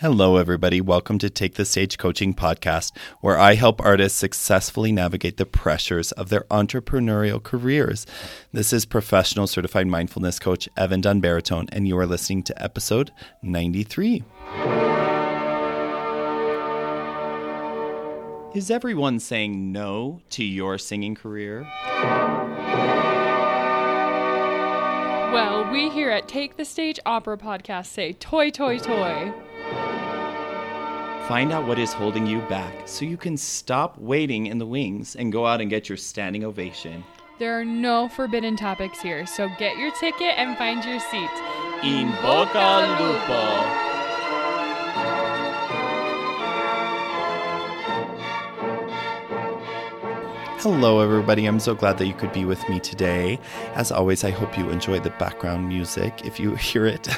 Hello, everybody. Welcome to Take the Stage Coaching Podcast, where I help artists successfully navigate the pressures of their entrepreneurial careers. This is professional certified mindfulness coach Evan Dunbaritone, and you are listening to episode 93. Is everyone saying no to your singing career? Well, we here at Take the Stage Opera Podcast say toi, toi, toi. Find out what is holding you back so you can stop waiting in the wings and go out and get your standing ovation. There are no forbidden topics here, so get your ticket and find your seat. In Boca Lupo. Hello, everybody. I'm so glad that you could be with me today. As always, I hope you enjoy the background music if you hear it.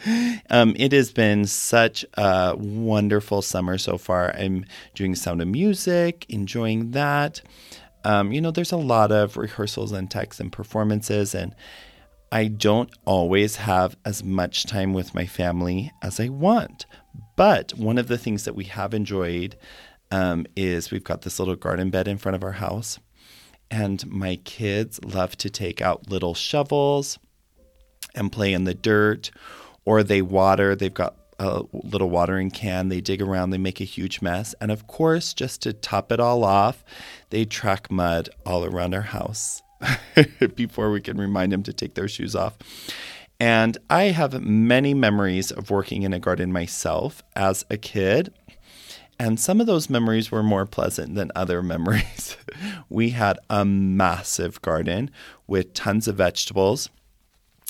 um, it has been such a wonderful summer so far. I'm doing Sound of Music, enjoying that. Um, you know, there's a lot of rehearsals and texts and performances, and I don't always have as much time with my family as I want. But one of the things that we have enjoyed um, is we've got this little garden bed in front of our house, and my kids love to take out little shovels and play in the dirt, or they water. They've got a little watering can. They dig around, they make a huge mess. And of course, just to top it all off, they track mud all around our house before we can remind them to take their shoes off. And I have many memories of working in a garden myself as a kid. And some of those memories were more pleasant than other memories. we had a massive garden with tons of vegetables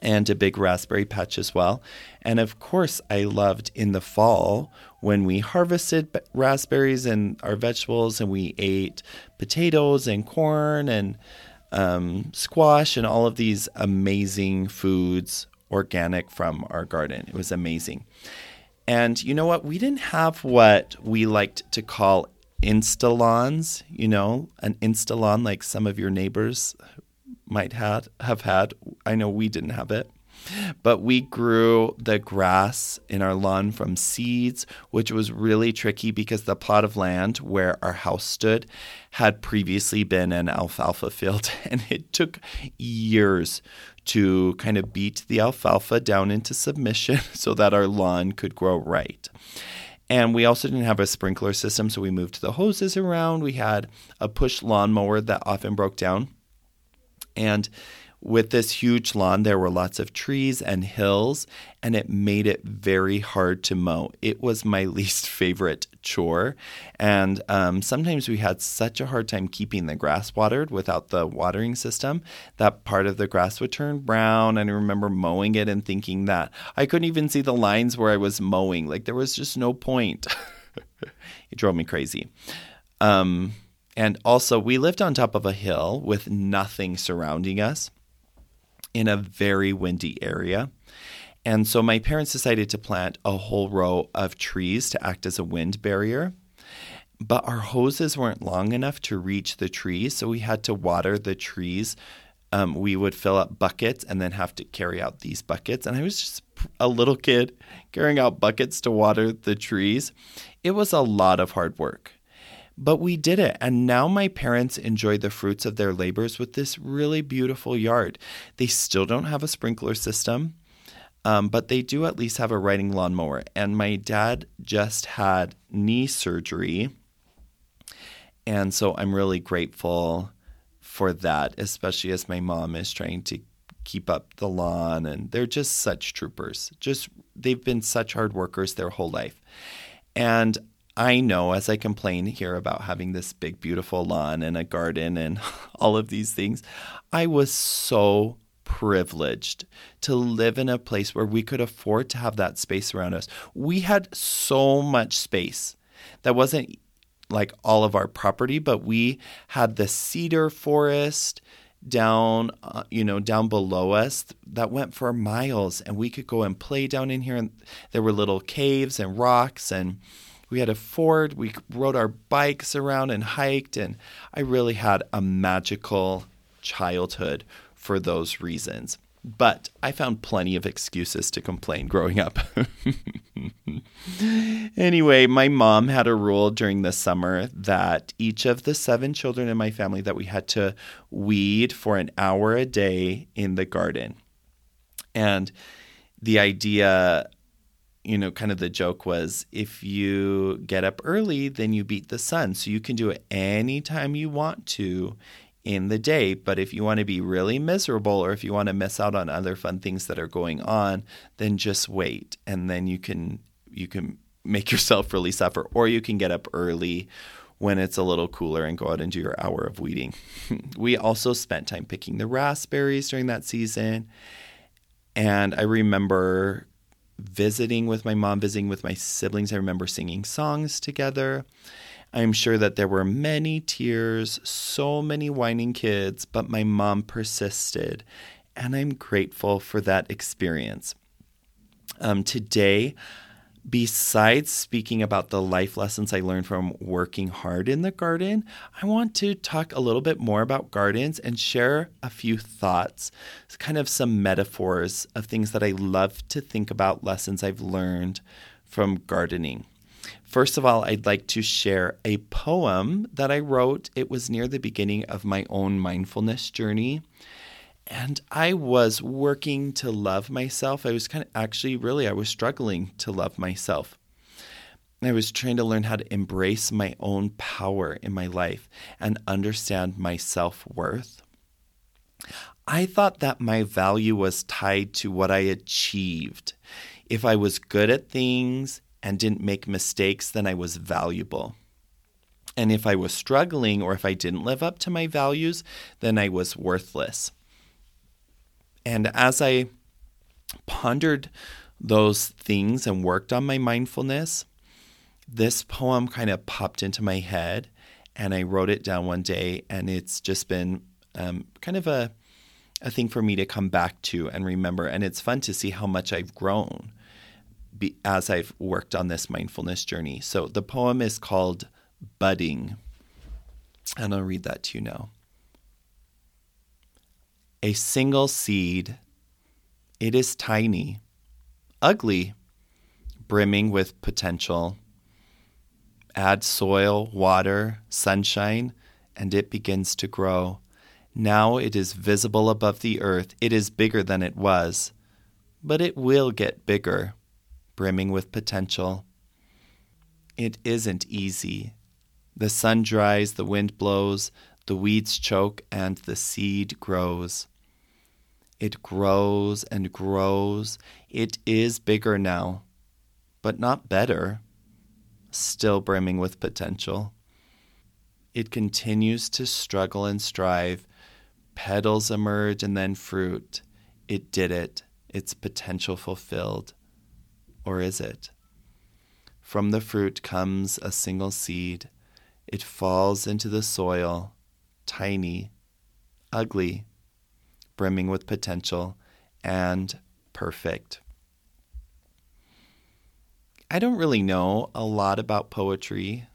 and a big raspberry patch as well. And of course, I loved in the fall when we harvested raspberries and our vegetables and we ate potatoes and corn and um, squash and all of these amazing foods organic from our garden. It was amazing. And you know what? We didn't have what we liked to call instalons, you know, an instalon like some of your neighbors might have, have had. I know we didn't have it. But we grew the grass in our lawn from seeds, which was really tricky because the plot of land where our house stood had previously been an alfalfa field. And it took years to kind of beat the alfalfa down into submission so that our lawn could grow right. And we also didn't have a sprinkler system, so we moved the hoses around. We had a push lawnmower that often broke down. And with this huge lawn, there were lots of trees and hills, and it made it very hard to mow. It was my least favorite chore. And um, sometimes we had such a hard time keeping the grass watered without the watering system that part of the grass would turn brown. And I remember mowing it and thinking that I couldn't even see the lines where I was mowing. Like there was just no point. it drove me crazy. Um, and also, we lived on top of a hill with nothing surrounding us in a very windy area. And so my parents decided to plant a whole row of trees to act as a wind barrier. But our hoses weren't long enough to reach the trees, so we had to water the trees. Um, we would fill up buckets and then have to carry out these buckets. And I was just a little kid carrying out buckets to water the trees. It was a lot of hard work. But we did it. And now my parents enjoy the fruits of their labors with this really beautiful yard. They still don't have a sprinkler system, um, but they do at least have a riding lawnmower. And my dad just had knee surgery. And so I'm really grateful for that, especially as my mom is trying to keep up the lawn. And they're just such troopers. Just, they've been such hard workers their whole life. And I know as I complain here about having this big, beautiful lawn and a garden and all of these things, I was so privileged to live in a place where we could afford to have that space around us. We had so much space that wasn't like all of our property, but we had the cedar forest down uh, you know down below us that went for miles and we could go and play down in here and there were little caves and rocks and we had a ford. We rode our bikes around and hiked, and I really had a magical childhood for those reasons. But I found plenty of excuses to complain growing up. anyway, my mom had a rule during the summer that each of the seven children in my family that we had to weed for an hour a day in the garden. And the idea, you know, kind of the joke was if you get up early, then you beat the sun. So you can do it anytime you want to in the day. But if you want to be really miserable or if you want to miss out on other fun things that are going on, then just wait and then you can you can make yourself really suffer or you can get up early when it's a little cooler and go out and do your hour of weeding. we also spent time picking the raspberries during that season. And I remember visiting with my mom, visiting with my siblings. I remember singing songs together. I'm sure that there were many tears, so many whining kids, but my mom persisted, and I'm grateful for that experience. Um, today, besides speaking about the life lessons I learned from working hard in the garden, I want to talk a little bit more about gardens and share a few thoughts, kind of some metaphors of things that I love to think about, lessons I've learned from gardening. First of all, I'd like to share a poem that I wrote. It was near the beginning of my own mindfulness journey. And I was working to love myself. I was kind of actually, really, I was struggling to love myself. I was trying to learn how to embrace my own power in my life and understand my self worth. I thought that my value was tied to what I achieved. If I was good at things, and didn't make mistakes, then I was valuable. And if I was struggling or if I didn't live up to my values, then I was worthless. And as I pondered those things and worked on my mindfulness, this poem kind of popped into my head and I wrote it down one day. And it's just been um, kind of a, a thing for me to come back to and remember. And it's fun to see how much I've grown be, as I've worked on this mindfulness journey. So the poem is called Budding, and I'll read that to you now. A single seed, it is tiny, ugly, brimming with potential. Add soil, water, sunshine, and it begins to grow. Now it is visible above the earth. It is bigger than it was, but it will get bigger brimming with potential. It isn't easy. The sun dries, the wind blows, the weeds choke, and the seed grows. It grows and grows. It is bigger now, but not better, still brimming with potential. It continues to struggle and strive. Petals emerge and then fruit. It did it, its potential fulfilled or is it? From the fruit comes a single seed. It falls into the soil, tiny, ugly, brimming with potential, and perfect. I don't really know a lot about poetry,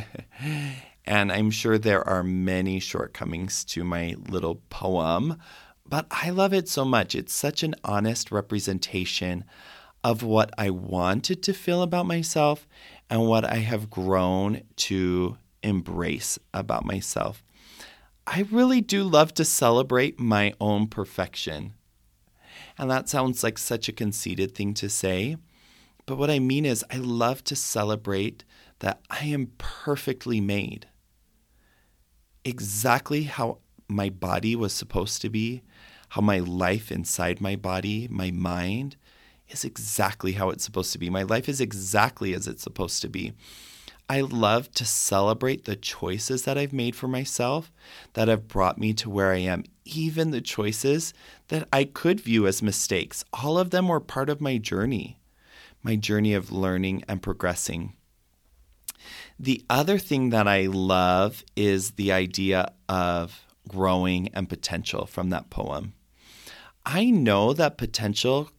and I'm sure there are many shortcomings to my little poem, but I love it so much. It's such an honest representation of what I wanted to feel about myself and what I have grown to embrace about myself. I really do love to celebrate my own perfection. And that sounds like such a conceited thing to say. But what I mean is, I love to celebrate that I am perfectly made. Exactly how my body was supposed to be, how my life inside my body, my mind, is exactly how it's supposed to be. My life is exactly as it's supposed to be. I love to celebrate the choices that I've made for myself that have brought me to where I am, even the choices that I could view as mistakes. All of them were part of my journey, my journey of learning and progressing. The other thing that I love is the idea of growing and potential from that poem. I know that potential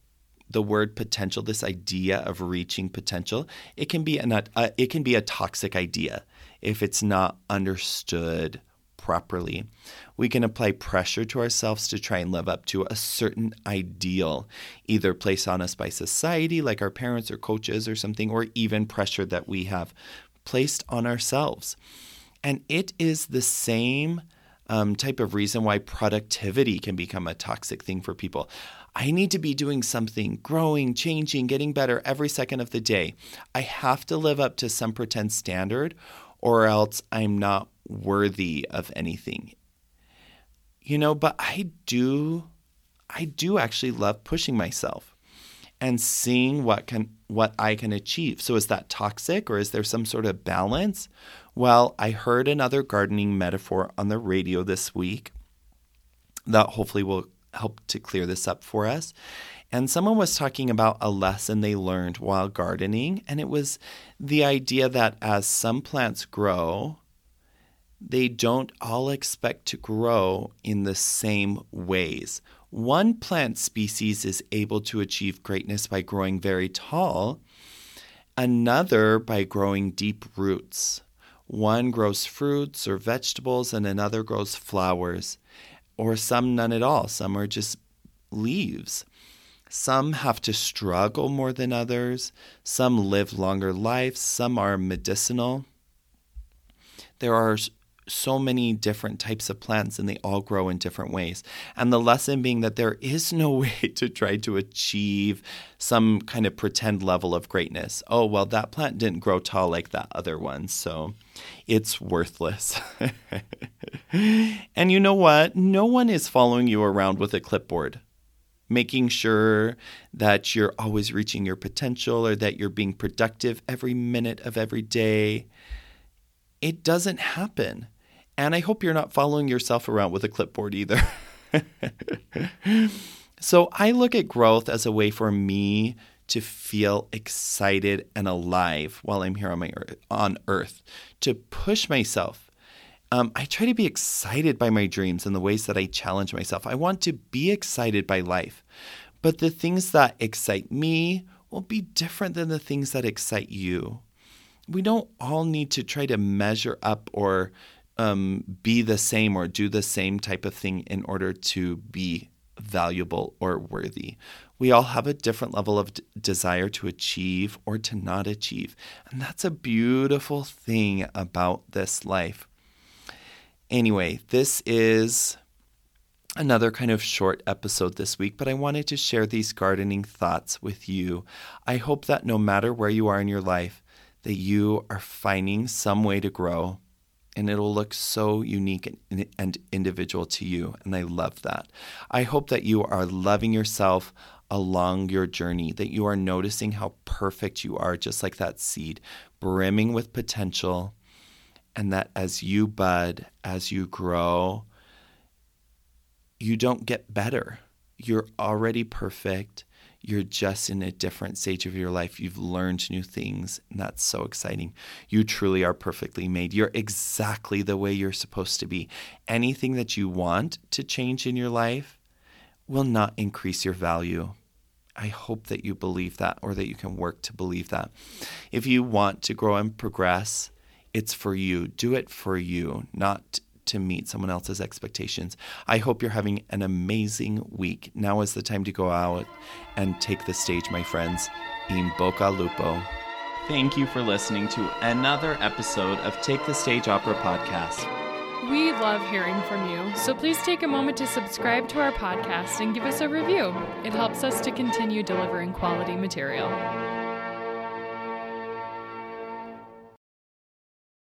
the word potential, this idea of reaching potential, it can be an, uh, it can be a toxic idea if it's not understood properly. We can apply pressure to ourselves to try and live up to a certain ideal, either placed on us by society, like our parents or coaches or something, or even pressure that we have placed on ourselves. And it is the same um, type of reason why productivity can become a toxic thing for people. I need to be doing something, growing, changing, getting better every second of the day. I have to live up to some pretend standard, or else I'm not worthy of anything. You know, but I do I do actually love pushing myself and seeing what can what I can achieve. So is that toxic or is there some sort of balance? Well, I heard another gardening metaphor on the radio this week that hopefully will help to clear this up for us. And someone was talking about a lesson they learned while gardening, and it was the idea that as some plants grow, they don't all expect to grow in the same ways. One plant species is able to achieve greatness by growing very tall, another by growing deep roots. One grows fruits or vegetables, and another grows flowers, or some none at all. Some are just leaves. Some have to struggle more than others. Some live longer lives. Some are medicinal. There are so many different types of plants and they all grow in different ways. And the lesson being that there is no way to try to achieve some kind of pretend level of greatness. Oh, well, that plant didn't grow tall like that other one, so it's worthless. and you know what? No one is following you around with a clipboard. Making sure that you're always reaching your potential or that you're being productive every minute of every day. It doesn't happen. And I hope you're not following yourself around with a clipboard either. so I look at growth as a way for me to feel excited and alive while I'm here on my on earth, to push myself. Um, I try to be excited by my dreams and the ways that I challenge myself. I want to be excited by life, but the things that excite me will be different than the things that excite you. We don't all need to try to measure up or um, be the same or do the same type of thing in order to be valuable or worthy. We all have a different level of d- desire to achieve or to not achieve. And that's a beautiful thing about this life. Anyway, this is another kind of short episode this week, but I wanted to share these gardening thoughts with you. I hope that no matter where you are in your life, that you are finding some way to grow and it'll look so unique and, individual to you. And I love that. I hope that you are loving yourself along your journey, that you are noticing how perfect you are, just like that seed, brimming with potential. And that as you bud, as you grow, you don't get better. You're already perfect you're just in a different stage of your life. You've learned new things, and that's so exciting. You truly are perfectly made. You're exactly the way you're supposed to be. Anything that you want to change in your life will not increase your value. I hope that you believe that or that you can work to believe that. If you want to grow and progress, it's for you. Do it for you, not to meet someone else's expectations. I hope you're having an amazing week. Now is the time to go out and take the stage, my friends. In Boca Lupo. Thank you for listening to another episode of Take the Stage Opera Podcast. We love hearing from you, so please take a moment to subscribe to our podcast and give us a review. It helps us to continue delivering quality material.